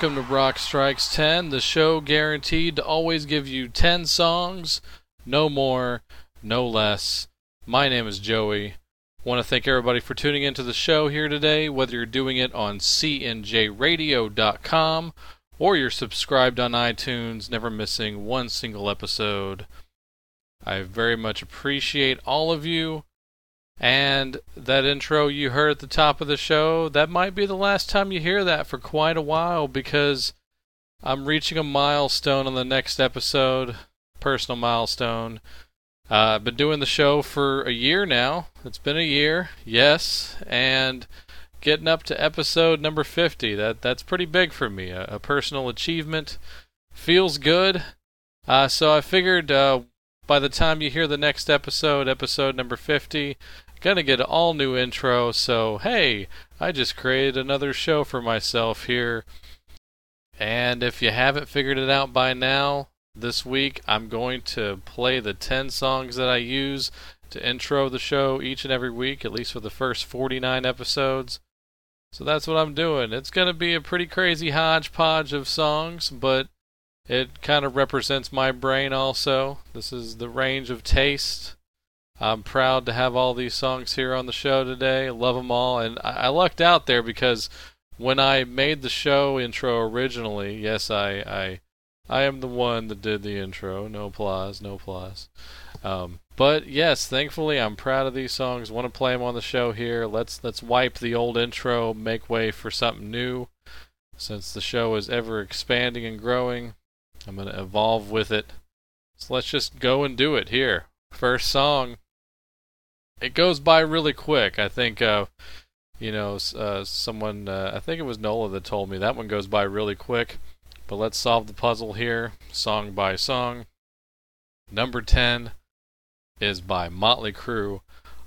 welcome to Rock Strikes 10, the show guaranteed to always give you 10 songs, no more, no less. My name is Joey. Want to thank everybody for tuning into the show here today, whether you're doing it on cnjradio.com or you're subscribed on iTunes, never missing one single episode. I very much appreciate all of you. And that intro you heard at the top of the show, that might be the last time you hear that for quite a while because I'm reaching a milestone on the next episode, personal milestone. Uh, I've been doing the show for a year now. It's been a year, yes, and getting up to episode number 50. That that's pretty big for me. A, a personal achievement feels good. Uh, so I figured uh, by the time you hear the next episode, episode number 50, Gonna get an all new intro, so hey, I just created another show for myself here. And if you haven't figured it out by now, this week I'm going to play the 10 songs that I use to intro the show each and every week, at least for the first 49 episodes. So that's what I'm doing. It's going to be a pretty crazy hodgepodge of songs, but it kind of represents my brain also. This is the range of taste I'm proud to have all these songs here on the show today. Love them all, and I, I lucked out there because when I made the show intro originally, yes, I I I am the one that did the intro. No applause, no applause. Um, but yes, thankfully, I'm proud of these songs. Want to play them on the show here. Let's let's wipe the old intro, make way for something new. Since the show is ever expanding and growing, I'm going to evolve with it. So let's just go and do it here. First song it goes by really quick. I think, uh, you know, uh, someone, uh, I think it was Nola that told me that one goes by really quick. But let's solve the puzzle here, song by song. Number 10 is by Motley Crue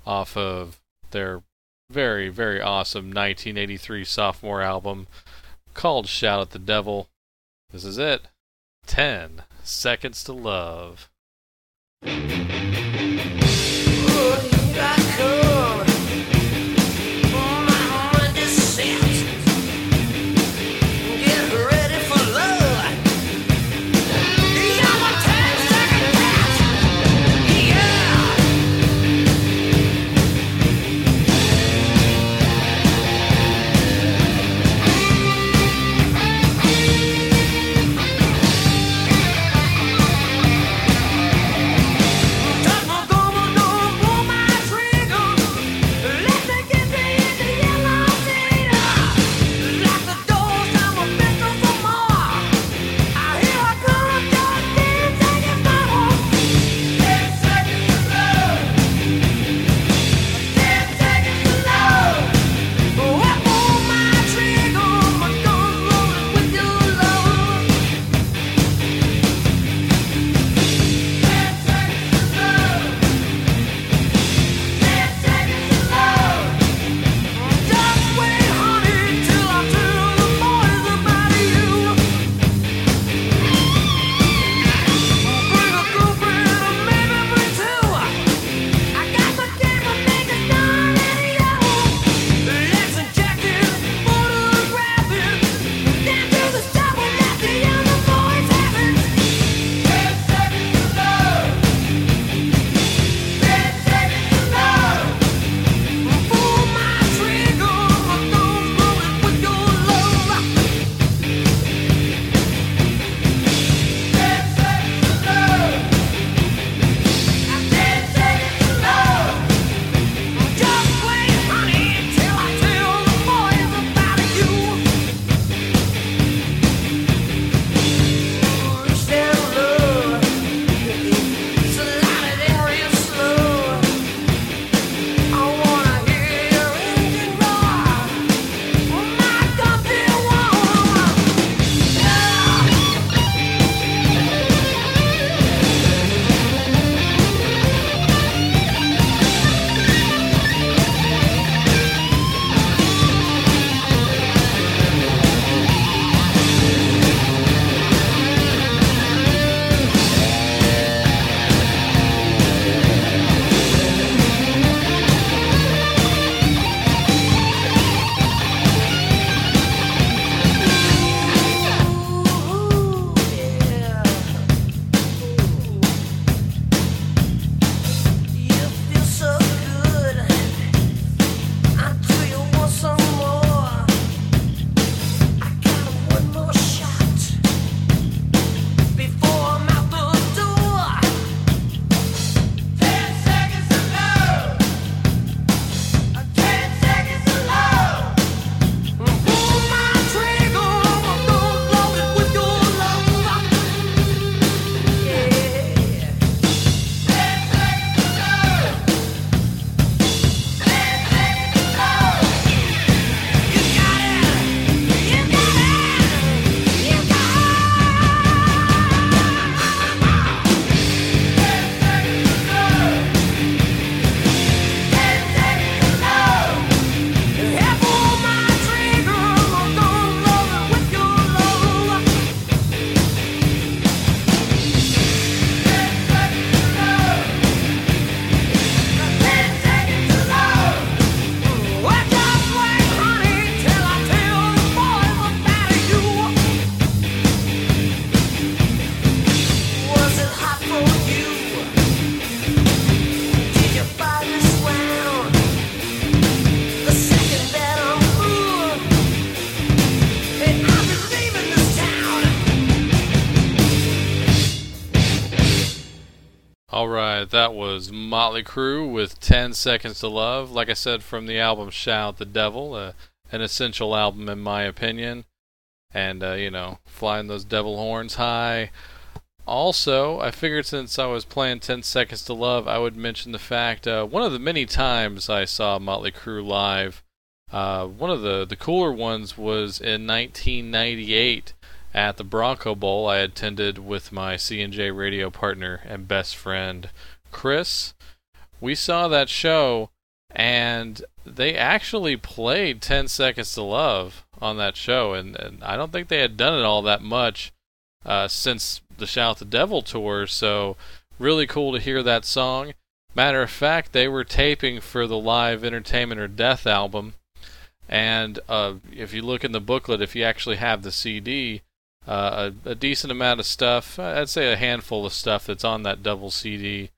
off of their very, very awesome 1983 sophomore album called Shout at the Devil. This is it 10 Seconds to Love. That was Motley Crue with 10 Seconds to Love. Like I said, from the album Shout the Devil, uh, an essential album in my opinion. And, uh, you know, flying those devil horns high. Also, I figured since I was playing 10 Seconds to Love, I would mention the fact uh, one of the many times I saw Motley Crue live, uh, one of the, the cooler ones was in 1998 at the Bronco Bowl I attended with my C&J radio partner and best friend Chris. We saw that show and they actually played 10 Seconds to Love on that show and, and I don't think they had done it all that much uh, since the Shout the Devil tour, so really cool to hear that song. Matter of fact, they were taping for the live Entertainment or Death album, and uh, if you look in the booklet, if you actually have the CD, uh, a, a, decent amount of stuff. I'd say a handful of stuff that's on that double CD.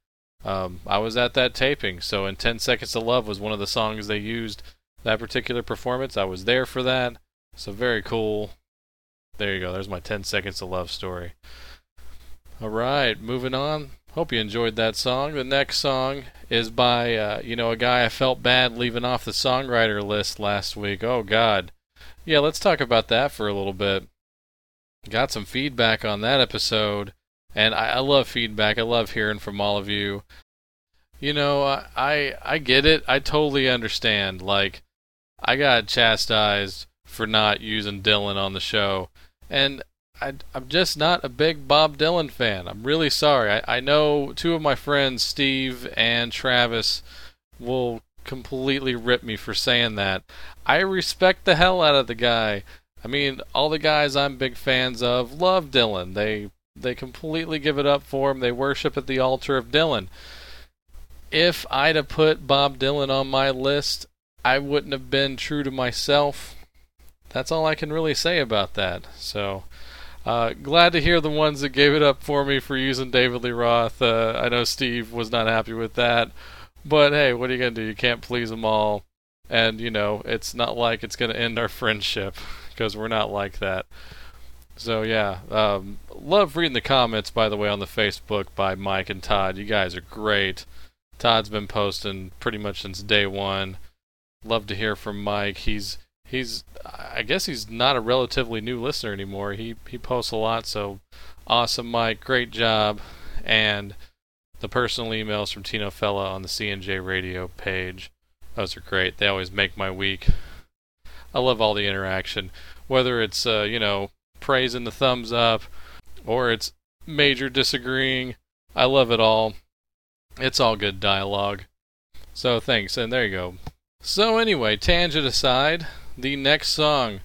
Um, I was at that taping, so in 10 Seconds to Love was one of the songs they used that particular performance. I was there for that, so very cool. There you go. There's my 10 Seconds to Love story. All right, moving on. Hope you enjoyed that song. The next song is by, uh, you know, a guy I felt bad leaving off the songwriter list last week. Oh, God. Yeah, let's talk about that for a little bit. Got some feedback on that episode, and I, I love feedback. I love hearing from all of you. You know, I, I get it. I totally understand. Like, I got chastised for not using Dylan on the show, and I, am just not a big Bob Dylan fan. I'm really sorry. I, I know two of my friends, Steve and Travis, will completely rip me for saying that. I respect the hell out of the guy. I mean, all the guys I'm big fans of love Dylan. They they completely give it up for him. They worship at the altar of Dylan. If I'd have put Bob Dylan on my list, I wouldn't have been true to myself. That's all I can really say about that. So, uh, glad to hear the ones that gave it up for me for using David Lee Roth. Uh, I know Steve was not happy with that, but hey, what are you gonna do? You can't please them all, and you know it's not like it's gonna end our friendship because we're not like that. So yeah, um, love reading the comments by the way on the Facebook by Mike and Todd. You guys are great. Todd's been posting pretty much since day one. Love to hear from Mike. He's he's I guess he's not a relatively new listener anymore. He he posts a lot, so awesome, Mike. Great job. And the personal emails from Tino Fella on the CNJ radio page. Those are great. They always make my week. I love all the interaction, whether it's uh, you know praising the thumbs up or it's major disagreeing. I love it all. It's all good dialogue. So thanks, and there you go. So anyway, tangent aside, the next song,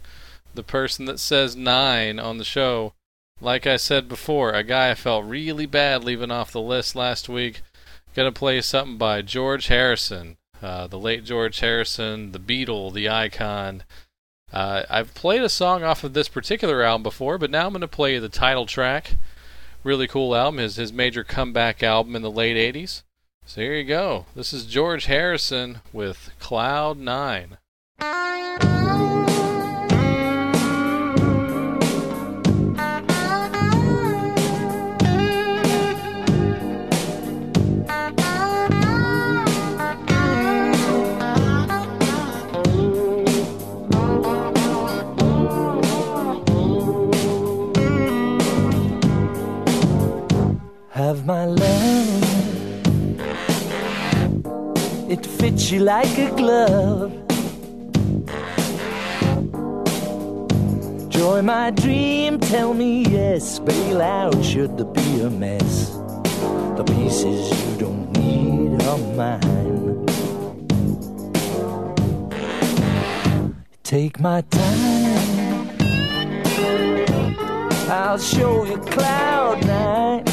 the person that says nine on the show, like I said before, a guy I felt really bad leaving off the list last week. Gonna play something by George Harrison. Uh, the late George Harrison, the Beatle, the icon. Uh, I've played a song off of this particular album before, but now I'm going to play the title track. Really cool album, his, his major comeback album in the late 80s. So here you go. This is George Harrison with Cloud 9. Like a glove. Joy my dream, tell me yes. Bail out should there be a mess. The pieces you don't need are mine. Take my time. I'll show you cloud nine.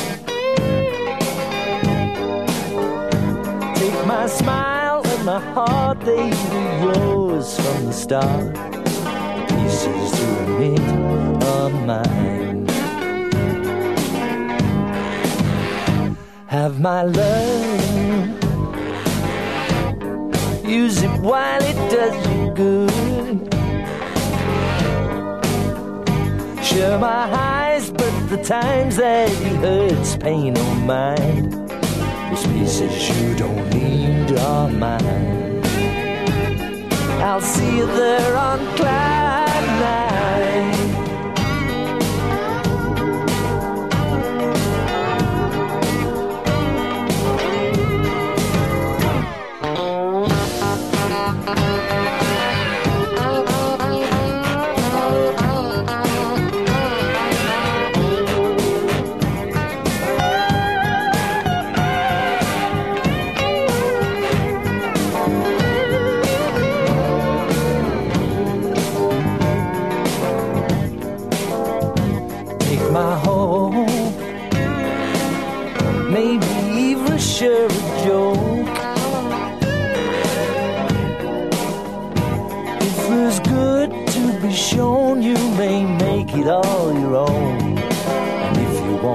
Take my smile my heart, they were yours from the start. Pieces to admit are mine. Have my love. Use it while it does you good. Share my highs, but the times that it hurts, pain on mind Pieces you don't need are mine. I'll see you there on cloud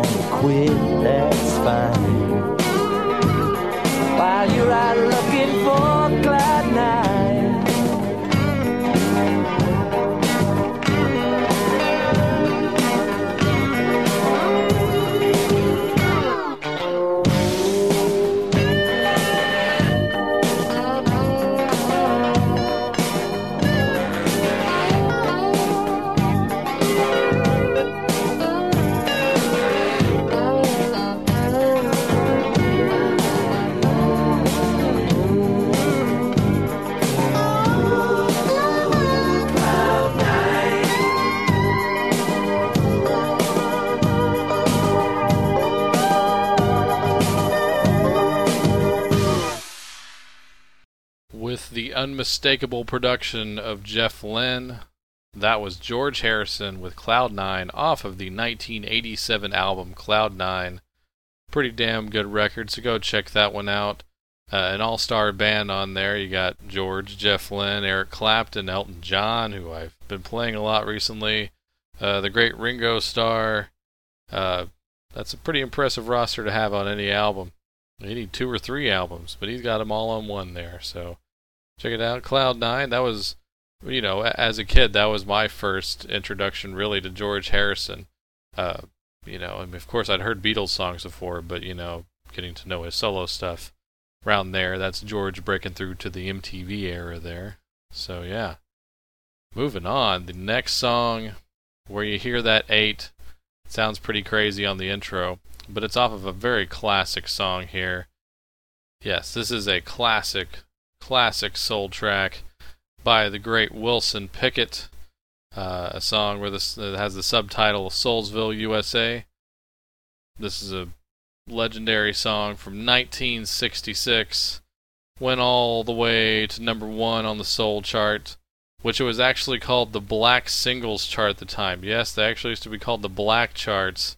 to quit, that's fine. While you're out looking for unmistakable production of Jeff Lynne, that was George Harrison with Cloud Nine off of the 1987 album Cloud Nine. Pretty damn good record, so go check that one out. Uh, an all star band on there. You got George, Jeff Lynne, Eric Clapton, Elton John, who I've been playing a lot recently, uh, the great Ringo Starr. Uh, that's a pretty impressive roster to have on any album. Need two or three albums, but he's got them all on one there. So check it out. Cloud Nine. That was, you know, as a kid, that was my first introduction really to George Harrison. Uh, you know, I mean, of course, I'd heard Beatles songs before, but you know, getting to know his solo stuff around there. That's George breaking through to the MTV era there. So yeah. Moving on, the next song where you hear that eight sounds pretty crazy on the intro, but it's off of a very classic song here. Yes, this is a classic, classic soul track by the great Wilson Pickett. Uh, a song where this that has the subtitle Soulsville, USA. This is a legendary song from 1966. Went all the way to number one on the soul chart, which it was actually called the Black Singles chart at the time. Yes, they actually used to be called the Black charts,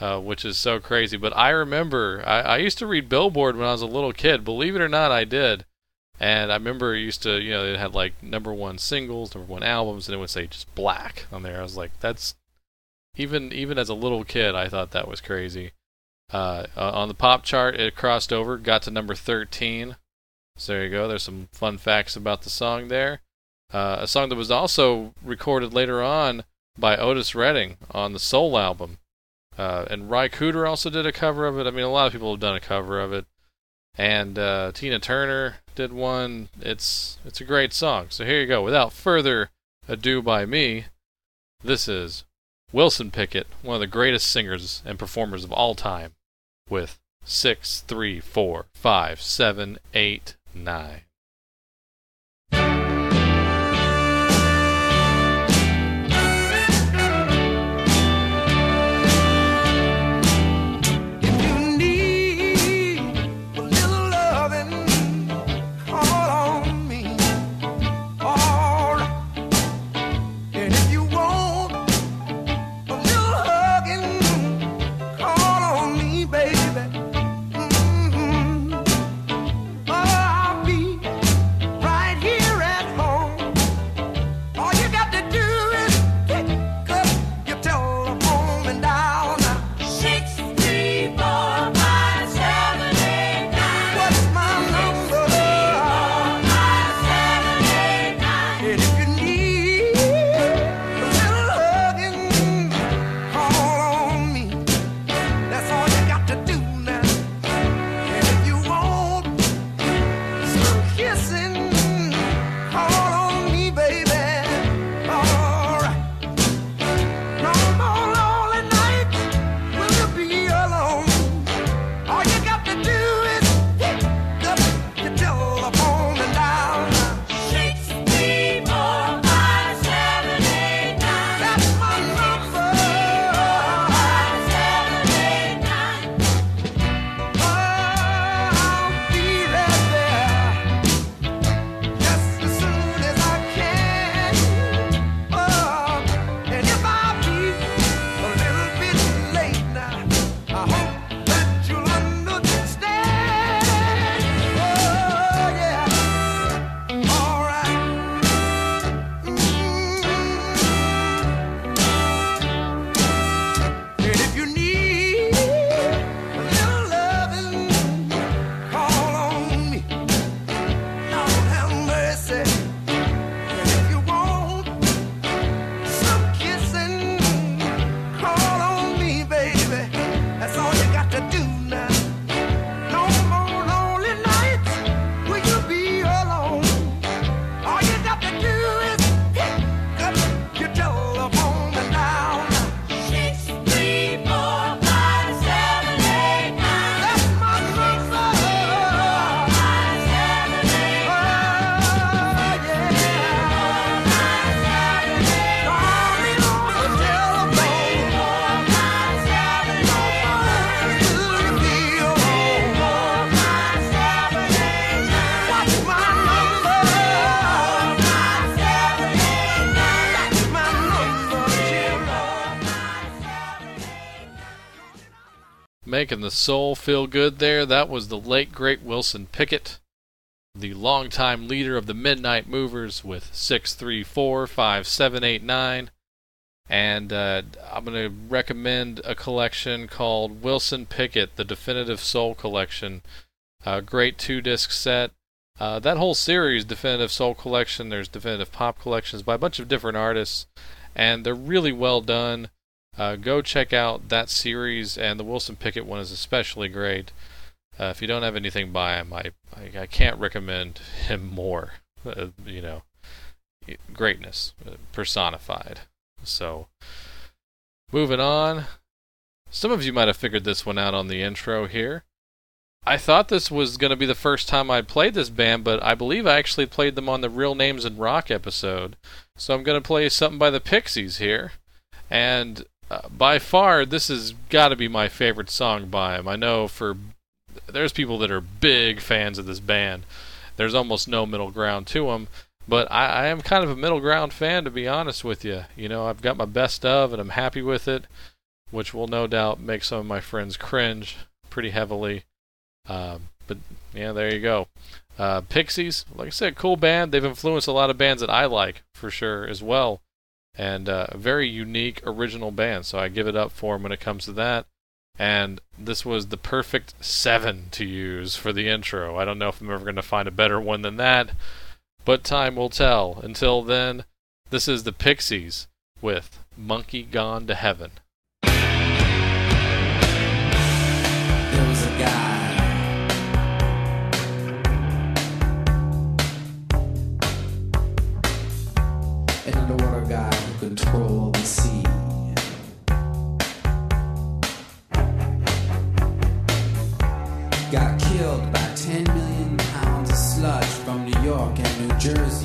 uh, which is so crazy. But I remember, I, I used to read Billboard when I was a little kid. Believe it or not, I did. And I remember it used to, you know, it had like number one singles, number one albums, and it would say just black on there. I was like, that's even even as a little kid, I thought that was crazy. Uh, on the pop chart, it crossed over, got to number 13. So there you go. There's some fun facts about the song there. Uh, a song that was also recorded later on by Otis Redding on the Soul album. Uh, and Ry Cooder also did a cover of it. I mean, a lot of people have done a cover of it. And uh, Tina Turner did one. It's it's a great song. So here you go. Without further ado by me, this is Wilson Pickett, one of the greatest singers and performers of all time, with six, three, four, five, seven, eight, nine. Making the soul feel good there. That was the late, great Wilson Pickett, the longtime leader of the Midnight Movers with 6345789. And uh, I'm going to recommend a collection called Wilson Pickett, the Definitive Soul Collection. A great two disc set. Uh, that whole series, Definitive Soul Collection, there's Definitive Pop Collections by a bunch of different artists, and they're really well done. Uh, go check out that series, and the Wilson Pickett one is especially great. Uh, if you don't have anything by him, I, I, I can't recommend him more. Uh, you know, greatness uh, personified. So, moving on. Some of you might have figured this one out on the intro here. I thought this was going to be the first time I'd played this band, but I believe I actually played them on the Real Names in Rock episode. So I'm going to play something by the Pixies here. And uh, by far, this has got to be my favorite song by them. I know for there's people that are big fans of this band. There's almost no middle ground to them, but I, I am kind of a middle ground fan to be honest with you. You know, I've got my best of, and I'm happy with it, which will no doubt make some of my friends cringe pretty heavily. Um, but yeah, there you go. Uh, Pixies, like I said, cool band. They've influenced a lot of bands that I like for sure as well, and uh, a very unique, original band. So I give it up for them when it comes to that. And this was the perfect seven to use for the intro. I don't know if I'm ever going to find a better one than that, but time will tell. Until then, this is the Pixies with Monkey Gone to Heaven. Controlled the sea. Got killed by 10 million pounds of sludge from New York and New Jersey.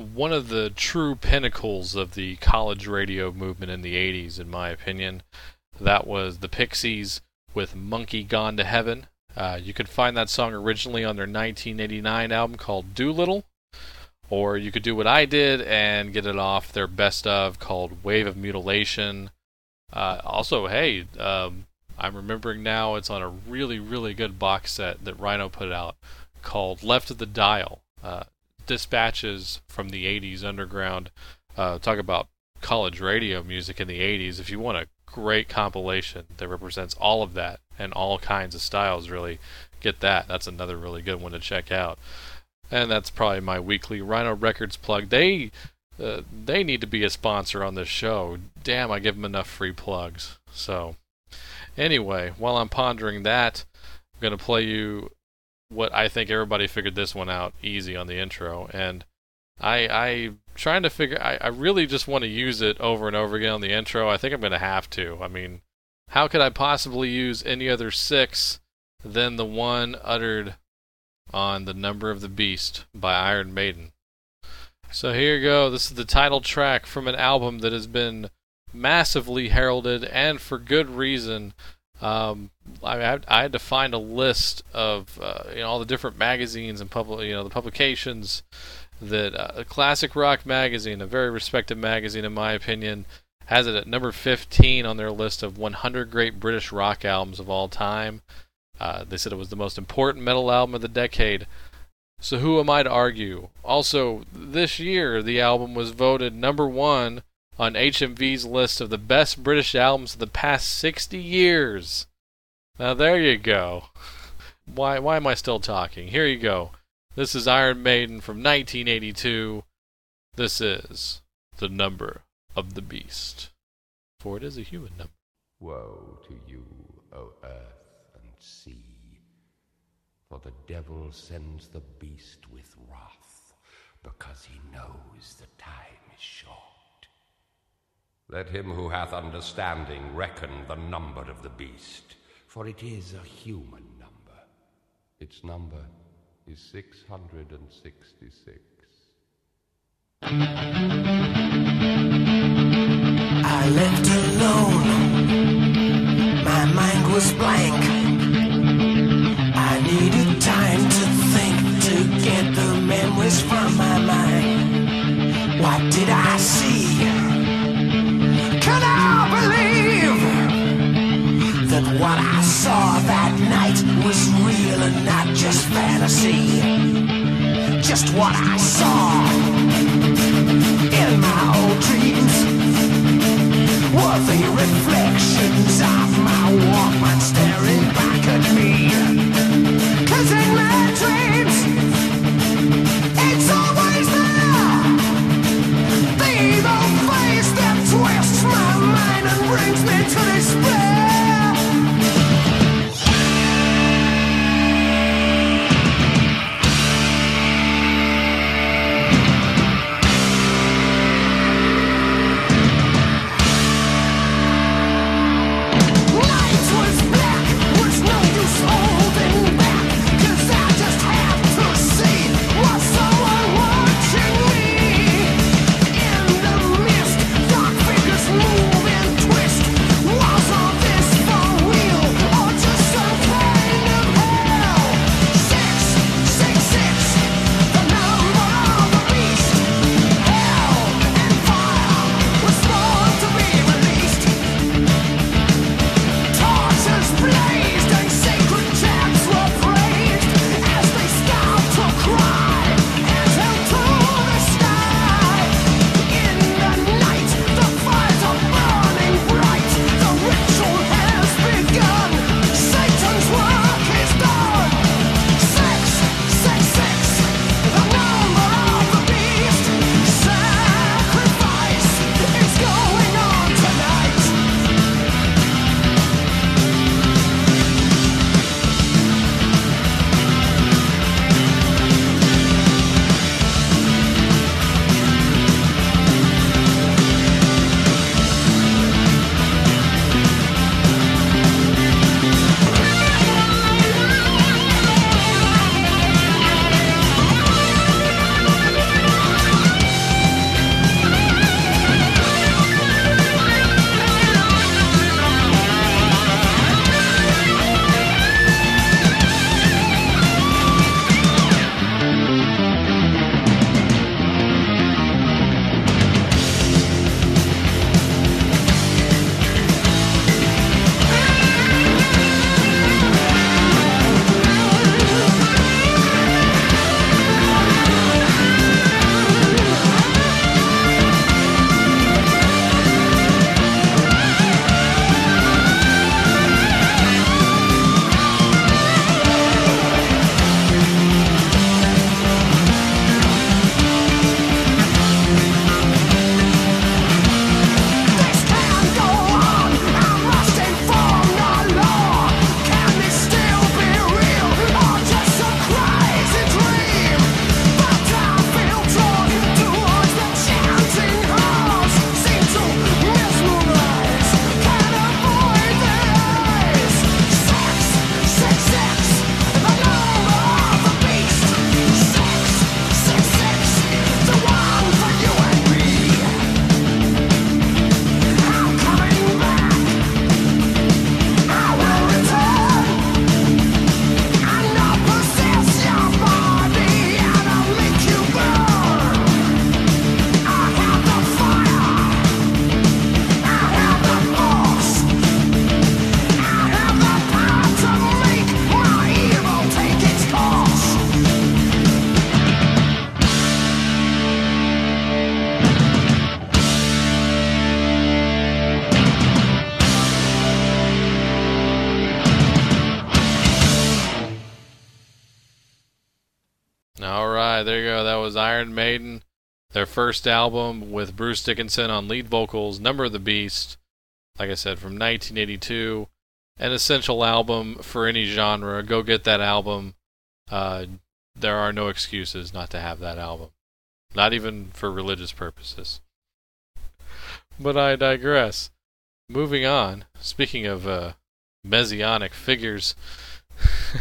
One of the true pinnacles of the college radio movement in the 80s, in my opinion. That was the Pixies with Monkey Gone to Heaven. Uh, you could find that song originally on their 1989 album called Doolittle, or you could do what I did and get it off their best of called Wave of Mutilation. Uh, also, hey, um, I'm remembering now it's on a really, really good box set that Rhino put out called Left of the Dial. Uh, dispatches from the 80s underground. Uh, talk about college radio music in the 80s. If you want a great compilation that represents all of that and all kinds of styles, really, get that. That's another really good one to check out. And that's probably my weekly Rhino Records plug. They uh, they need to be a sponsor on this show. Damn, I give them enough free plugs. So, anyway, while I'm pondering that, I'm going to play you what I think everybody figured this one out easy on the intro. And I, I trying to figure, I, I really just want to use it over and over again on the intro. I think I'm going to have to. I mean, how could I possibly use any other six than the one uttered on The Number of the Beast by Iron Maiden? So here you go. This is the title track from an album that has been massively heralded and for good reason. Um, I, I had to find a list of uh, you know all the different magazines and public you know the publications that uh, Classic Rock magazine, a very respected magazine in my opinion, has it at number 15 on their list of 100 great British rock albums of all time. Uh, they said it was the most important metal album of the decade. So who am I to argue? Also, this year the album was voted number one on HMV's list of the best British albums of the past 60 years. Now there you go. Why why am I still talking? Here you go. This is Iron Maiden from 1982. This is the number of the beast. For it is a human number. Woe to you, O earth and sea, for the devil sends the beast with wrath, because he knows the time is short. Let him who hath understanding reckon the number of the beast, for it is a human number. Its number is 666. I left alone. My mind was blank. I needed time to think to get the memories from my mind. Fantasy? Just what I saw in my old dreams were the their first album with Bruce Dickinson on lead vocals, Number of the Beast. Like I said, from 1982, an essential album for any genre. Go get that album. Uh, there are no excuses not to have that album, not even for religious purposes. But I digress. Moving on. Speaking of uh, messianic figures.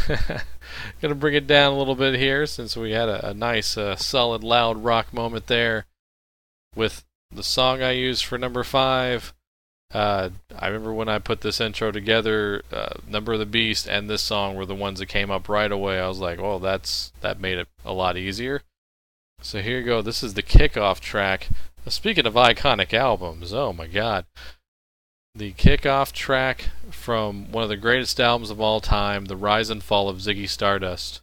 Gonna bring it down a little bit here since we had a, a nice, uh, solid, loud rock moment there with the song I used for number five. Uh, I remember when I put this intro together, uh, Number of the Beast and this song were the ones that came up right away. I was like, "Well, that's that made it a lot easier." So here you go. This is the kickoff track. Speaking of iconic albums, oh my God, the kickoff track from one of the greatest albums of all time, The Rise and Fall of Ziggy Stardust,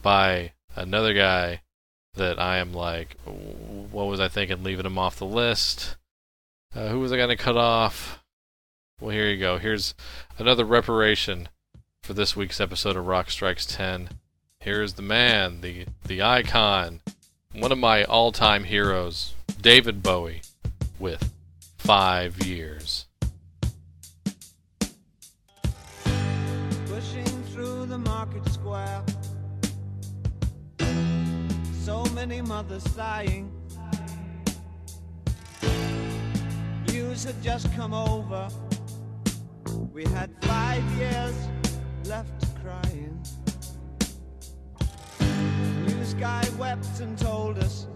by another guy that I am like, what was I thinking, leaving him off the list? Uh, who was I going to cut off? Well, here you go. Here's another reparation for this week's episode of Rock Strikes 10. Here's the man, the, the icon, one of my all time heroes, David Bowie, with Five Years. Many mothers sighing. News had just come over. We had five years left crying. News guy wept and told us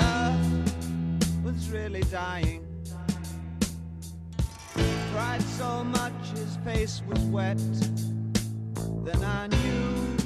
Earth was really dying cried so much his face was wet. Then I knew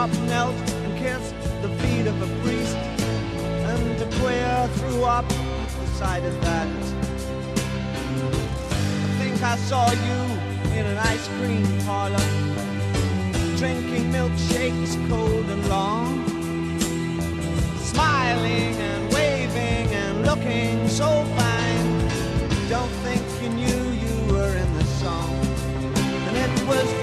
cop knelt and kissed the feet of a priest, and a queer threw up of that. I think I saw you in an ice cream parlor, drinking milkshakes cold and long, smiling and waving and looking so fine. Don't think you knew you were in the song. And it was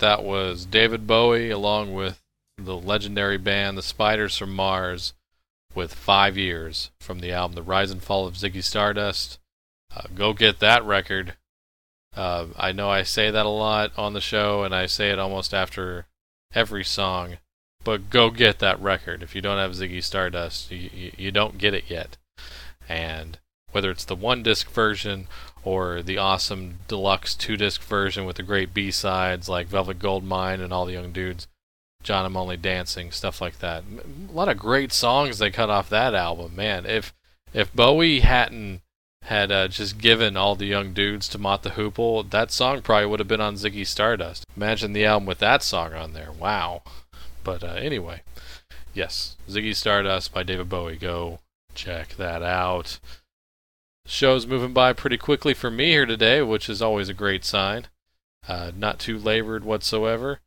that was David Bowie along with the legendary band The Spiders from Mars with Five Years from the album The Rise and Fall of Ziggy Stardust. Uh, go get that record. Uh, I know I say that a lot on the show, and I say it almost after every song, but go get that record. If you don't have Ziggy Stardust, you, you, you don't get it yet. And whether it's the one disc version or the awesome deluxe two disc version with the great B sides like Velvet Gold Mine and All the Young Dudes, John I'm Only Dancing, stuff like that. A lot of great songs they cut off that album, man. If if Bowie hadn't had uh, just given all the young dudes to Mott the Hoople, that song probably would have been on Ziggy Stardust. Imagine the album with that song on there. Wow. But uh, anyway, yes, Ziggy Stardust by David Bowie. Go check that out. Show's moving by pretty quickly for me here today, which is always a great sign. Uh, not too labored whatsoever.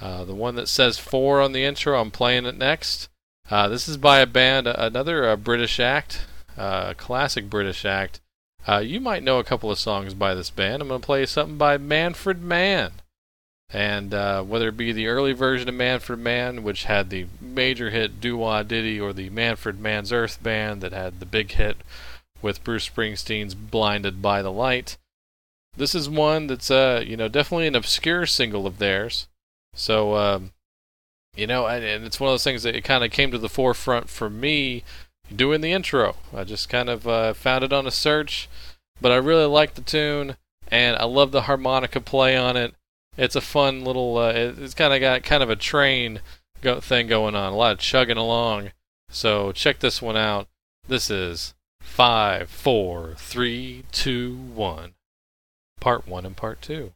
Uh, the one that says four on the intro, I'm playing it next. Uh, this is by a band, another uh, British act, uh, classic British act. Uh, you might know a couple of songs by this band. I'm going to play something by Manfred Mann. And uh, whether it be the early version of Manfred Mann, which had the major hit Doo Wah Diddy, or the Manfred Mann's Earth Band that had the big hit with Bruce Springsteen's Blinded by the Light. This is one that's, uh, you know, definitely an obscure single of theirs. So, um, you know, and, and it's one of those things that it kind of came to the forefront for me doing the intro. I just kind of uh, found it on a search, but I really like the tune, and I love the harmonica play on it. It's a fun little. Uh, it- it's kind of got kind of a train go- thing going on, a lot of chugging along. So check this one out. This is five, four, three, two, one. Part one and part two.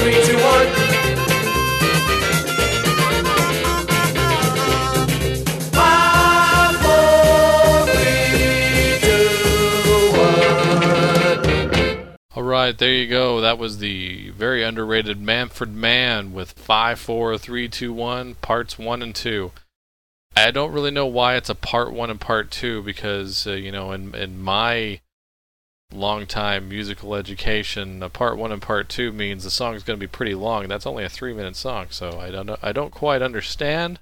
Three, two, one. Five, four, three, two, one. right, there you go. That was the very underrated Manfred Mann with 54321 parts 1 and 2. I don't really know why it's a part 1 and part 2 because uh, you know in in my long time musical education, a part 1 and part 2 means the song's going to be pretty long. That's only a 3-minute song, so I don't know I don't quite understand.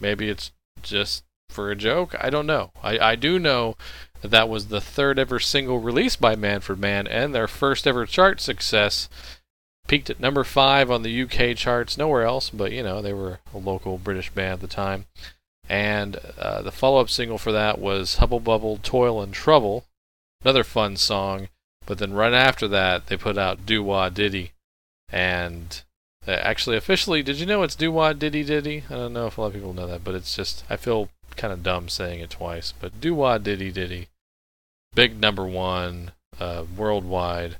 Maybe it's just for a joke. I don't know. I, I do know that that was the third ever single released by Manfred Mann and their first ever chart success. Peaked at number five on the UK charts, nowhere else, but you know, they were a local British band at the time. And uh, the follow up single for that was Hubble Bubble Toil and Trouble, another fun song. But then right after that, they put out Do Wah Diddy. And uh, actually, officially, did you know it's Do Wah Diddy Diddy? I don't know if a lot of people know that, but it's just, I feel kind of dumb saying it twice. But Do Wah Diddy Diddy. Big number one uh, worldwide.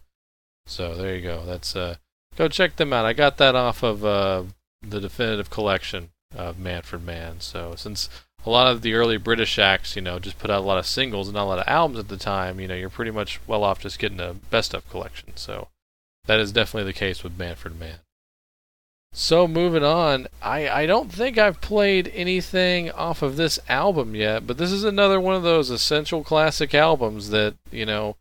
So there you go. That's uh, go check them out. I got that off of uh, the definitive collection of Manfred Mann. So since a lot of the early British acts, you know, just put out a lot of singles and not a lot of albums at the time, you know, you're pretty much well off just getting a best of collection. So that is definitely the case with Manfred Mann. So moving on, I, I don't think I've played anything off of this album yet, but this is another one of those essential classic albums that, you know,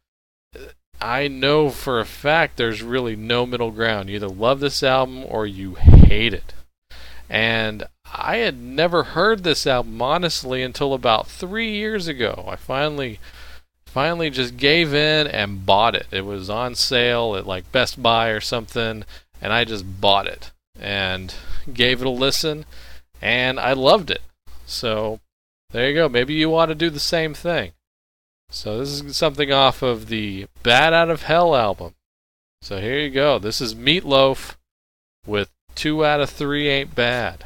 I know for a fact there's really no middle ground. You either love this album or you hate it. And I had never heard this album honestly until about three years ago. I finally finally just gave in and bought it. It was on sale at like Best Buy or something, and I just bought it and gave it a listen, and I loved it. So there you go. Maybe you want to do the same thing. So this is something off of the Bat Out of Hell album. So here you go. This is Meatloaf with two out of three ain't bad.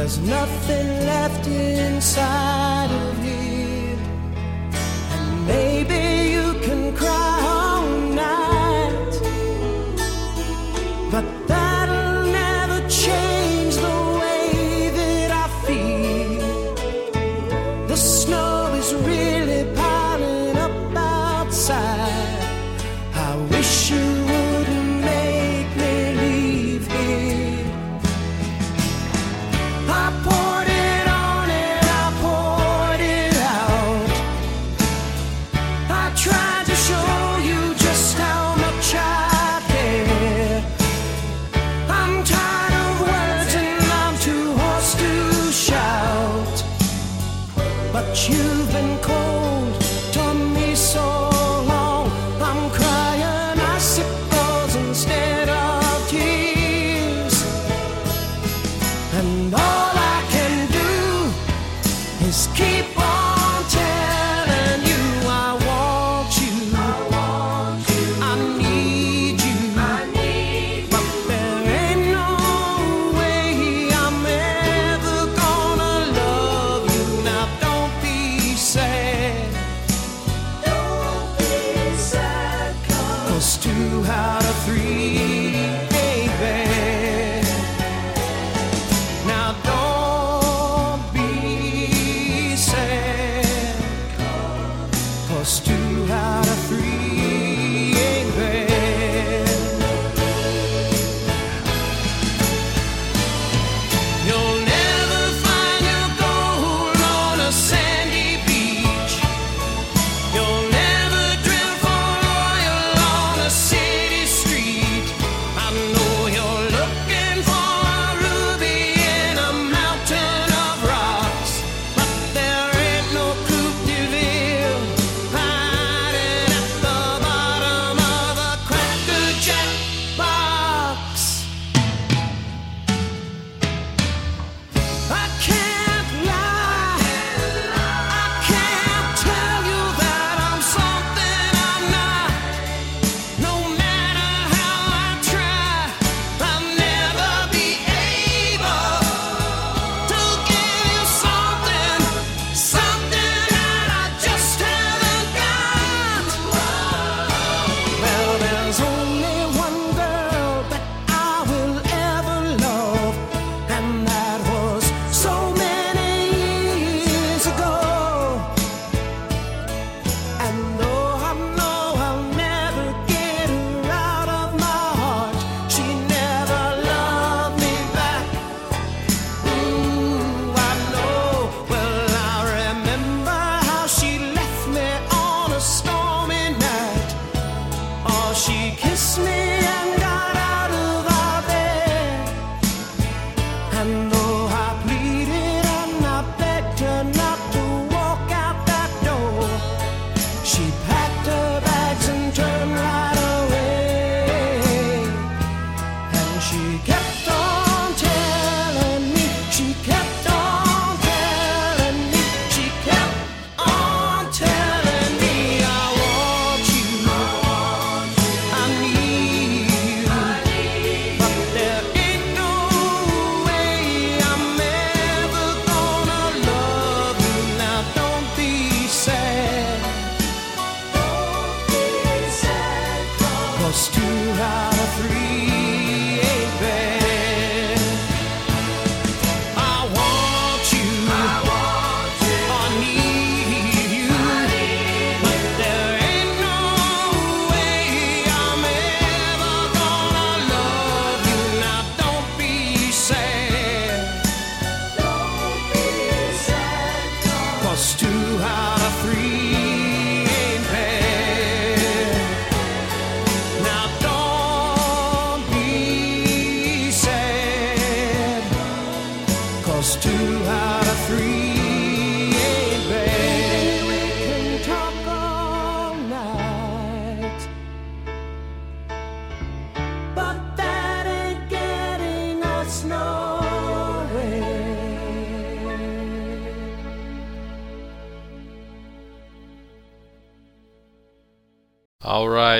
There's nothing left inside of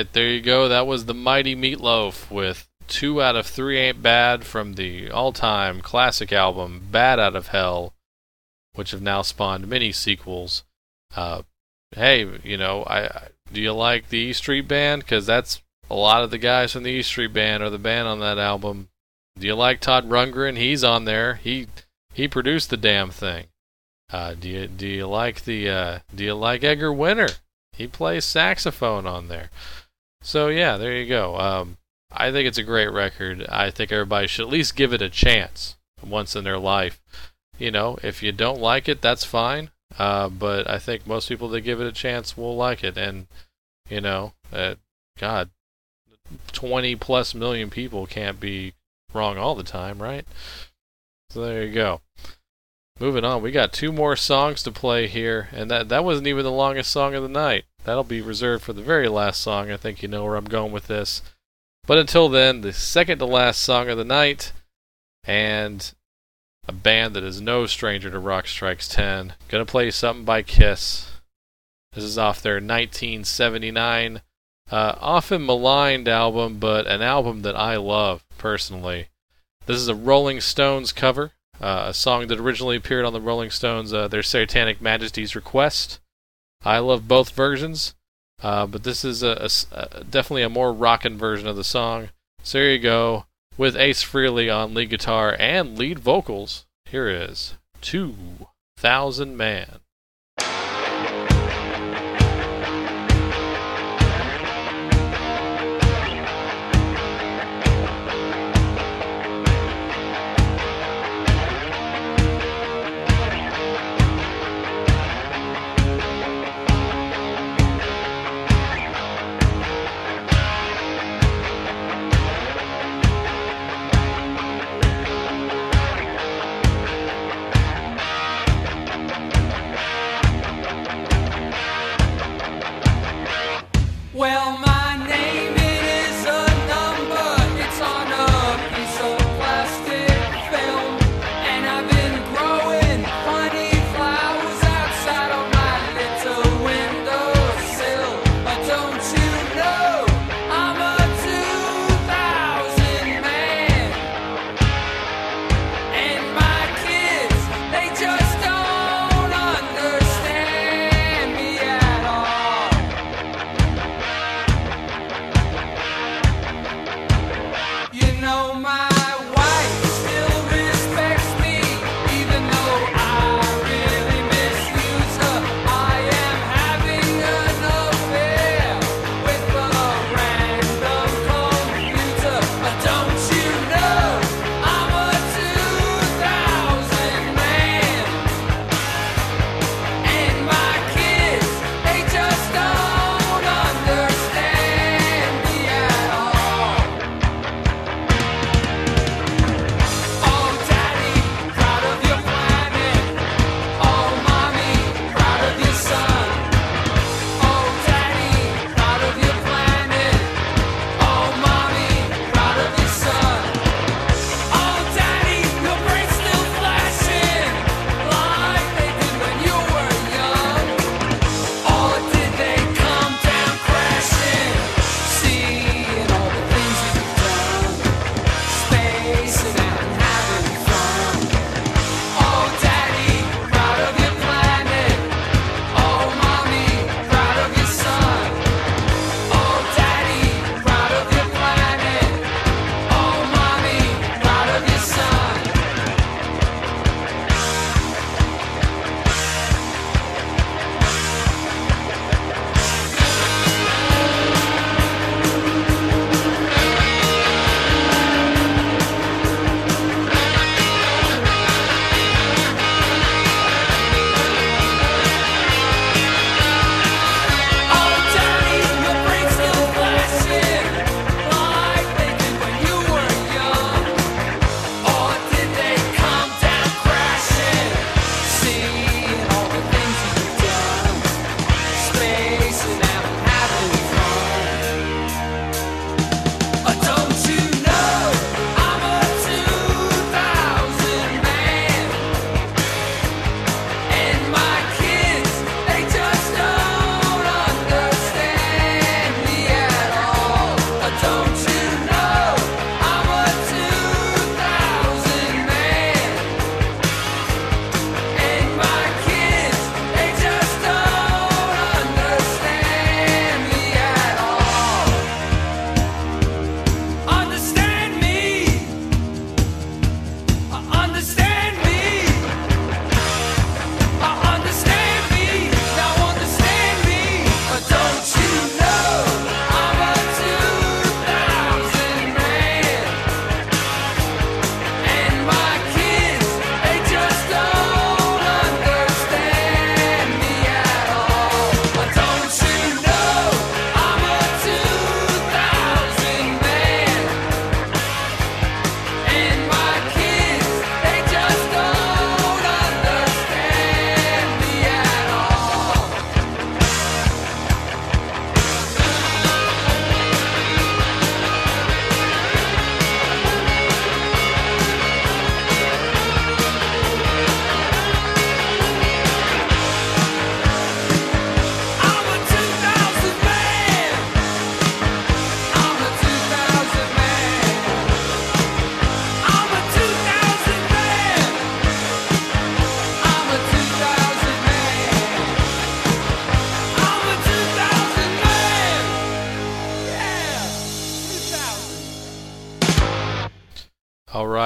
right, there you go. That was the Mighty Meatloaf with two out of three ain't bad from the all-time classic album Bat Out of Hell, which have now spawned many sequels. Uh, hey, you know, I, I do you like the E Street Band? Because that's a lot of the guys from the E Street Band are the band on that album. Do you like Todd Rundgren? He's on there. He he produced the damn thing. Uh, do you do you like the uh, do you like Edgar Winter? He plays saxophone on there. So yeah, there you go. Um, I think it's a great record. I think everybody should at least give it a chance once in their life. You know, if you don't like it, that's fine. Uh, but I think most people that give it a chance will like it. And you know, uh, God, 20 plus million people can't be wrong all the time, right? So there you go. Moving on, we got two more songs to play here, and that that wasn't even the longest song of the night. That'll be reserved for the very last song. I think you know where I'm going with this. But until then, the second to last song of the night, and a band that is no stranger to Rock Strikes 10. Gonna play something by Kiss. This is off their 1979, uh, often maligned album, but an album that I love personally. This is a Rolling Stones cover, uh, a song that originally appeared on the Rolling Stones, uh, their Satanic Majesty's Request. I love both versions, uh, but this is a, a a- definitely a more rockin' version of the song. So here you go, with Ace Frehley on lead guitar and lead vocals. Here is 2000 Man.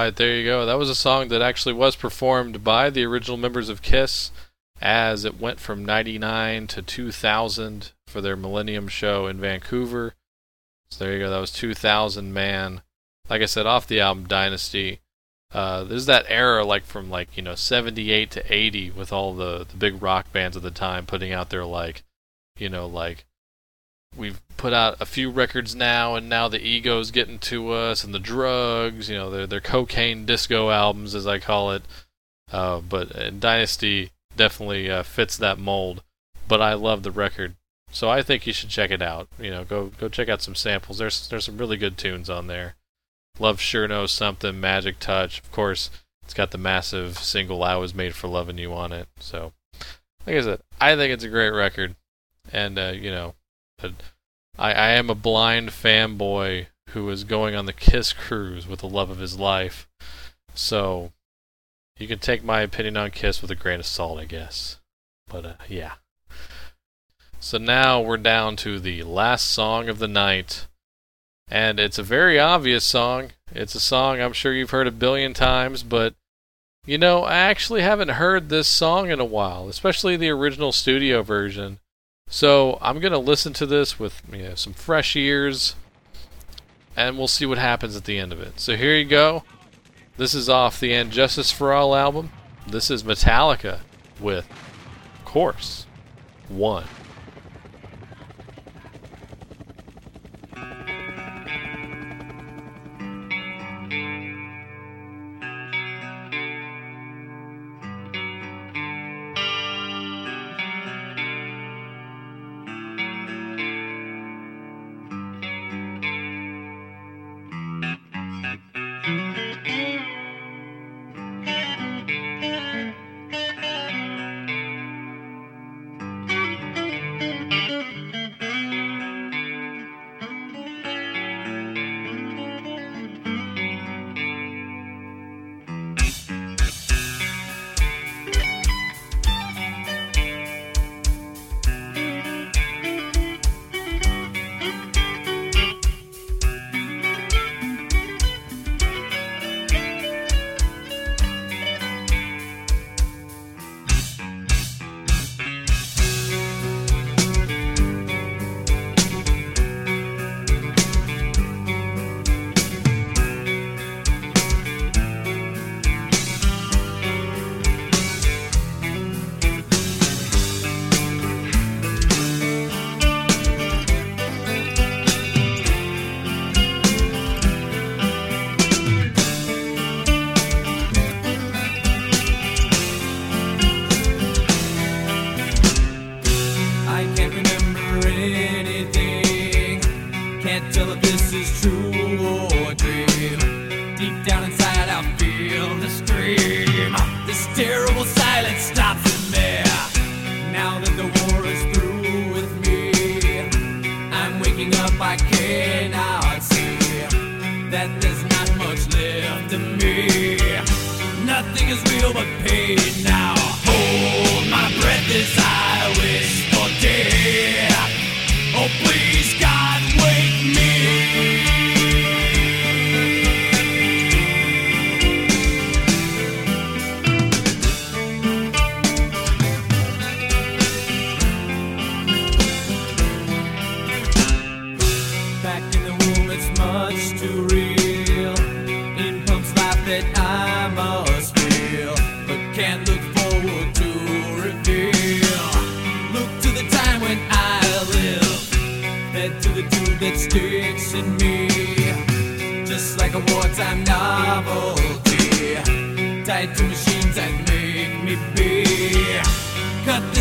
Right, there you go. That was a song that actually was performed by the original members of Kiss as it went from 99 to 2000 for their Millennium show in Vancouver. So there you go. That was 2000 man. Like I said, off the album Dynasty. Uh, there's that era like from like you know 78 to 80 with all the the big rock bands of the time putting out their like you know like we've put out a few records now, and now the ego's getting to us, and the drugs, you know, they're, they're cocaine disco albums, as I call it. Uh, but uh, Dynasty definitely uh, fits that mold. But I love the record, so I think you should check it out. You know, go go check out some samples. There's there's some really good tunes on there. Love sure knows something. Magic touch, of course. It's got the massive single "I Was Made for Loving You" on it. So, like I said, I think it's a great record, and uh, you know, I, I am a blind fanboy who is going on the Kiss cruise with the love of his life. So you can take my opinion on Kiss with a grain of salt, I guess. But uh, yeah. So now we're down to the last song of the night. And it's a very obvious song. It's a song I'm sure you've heard a billion times, but you know, I actually haven't heard this song in a while, especially the original studio version. So I'm gonna listen to this with you know, some fresh ears, and we'll see what happens at the end of it. So here you go. This is off the And Justice for All album. This is Metallica with, of course, one.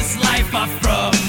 This life off from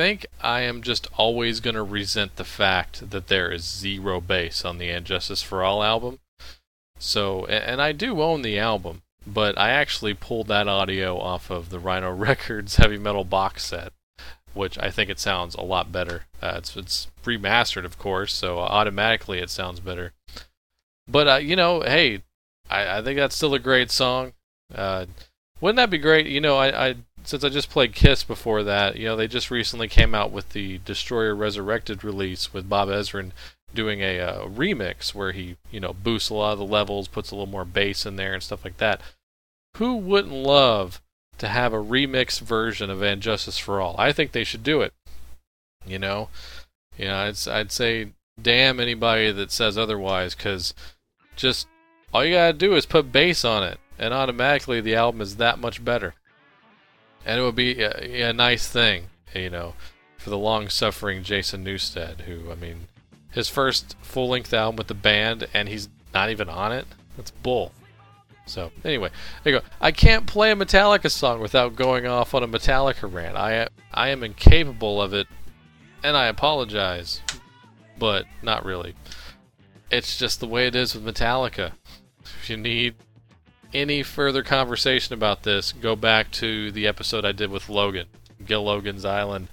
think I am just always going to resent the fact that there is zero bass on the And Justice for All album. So, and, and I do own the album, but I actually pulled that audio off of the Rhino Records heavy metal box set, which I think it sounds a lot better. Uh, it's it's remastered, of course, so automatically it sounds better. But uh, you know, hey, I, I think that's still a great song. Uh, wouldn't that be great? You know, I, I since I just played Kiss before that, you know, they just recently came out with the Destroyer Resurrected release with Bob Ezrin doing a, uh remix where he, you know, boosts a lot of the levels, puts a little more bass in there and stuff like that. Who wouldn't love to have a remix version of And Justice for All? I think they should do it. You know, you know, I'd, I'd say damn anybody that says otherwise, because just all you gotta do is put bass on it, and automatically the album is that much better. And it would be a, a nice thing, you know, for the long-suffering Jason Newsted, who, I mean, his first full-length album with the band, and he's not even on it. That's bull. So anyway, there you go. I can't play a Metallica song without going off on a Metallica rant. I I am incapable of it, and I apologize, but not really. It's just the way it is with Metallica. If you need any further conversation about this, go back to the episode I did with Logan, Gil Logan's Island,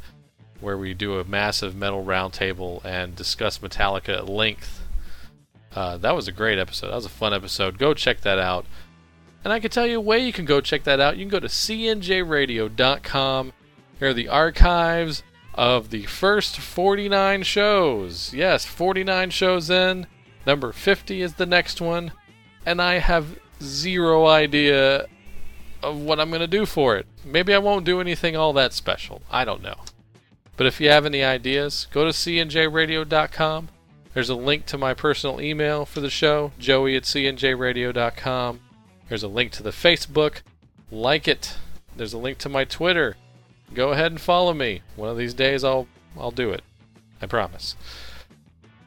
where we do a massive metal roundtable and discuss Metallica at length. Uh, that was a great episode. That was a fun episode. Go check that out. And I can tell you a way you can go check that out. You can go to cnjradio.com. Here are the archives of the first 49 shows. Yes, 49 shows in. Number 50 is the next one. And I have zero idea of what I'm going to do for it. Maybe I won't do anything all that special. I don't know. But if you have any ideas, go to cnjradio.com. There's a link to my personal email for the show, joey at cnjradio.com. There's a link to the Facebook. Like it. There's a link to my Twitter. Go ahead and follow me. One of these days I'll I'll do it. I promise.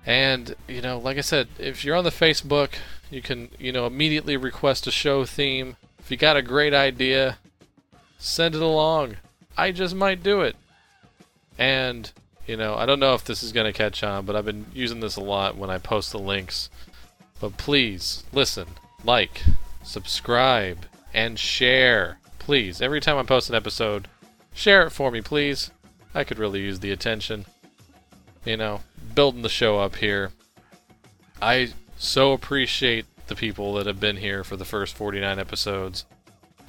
And, you know, like I said, if you're on the Facebook, you can, you know, immediately request a show theme. If you got a great idea, send it along. I just might do it. And, you know, I don't know if this is going to catch on, but I've been using this a lot when I post the links. But please, listen, like, subscribe, and share. Please, every time I post an episode, share it for me, please. I could really use the attention. You know, building the show up here. I so appreciate the people that have been here for the first 49 episodes.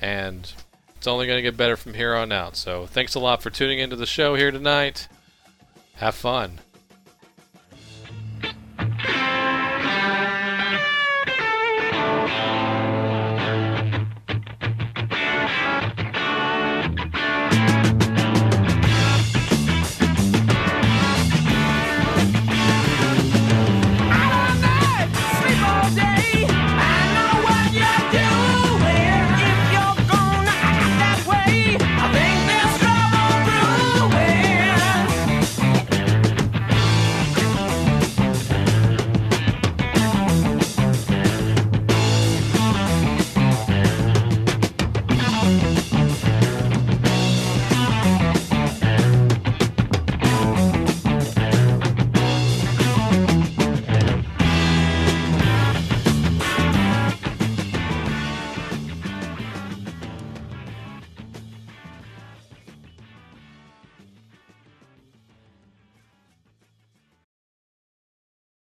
And it's only going to get better from here on out. So thanks a lot for tuning into the show here tonight. Have fun.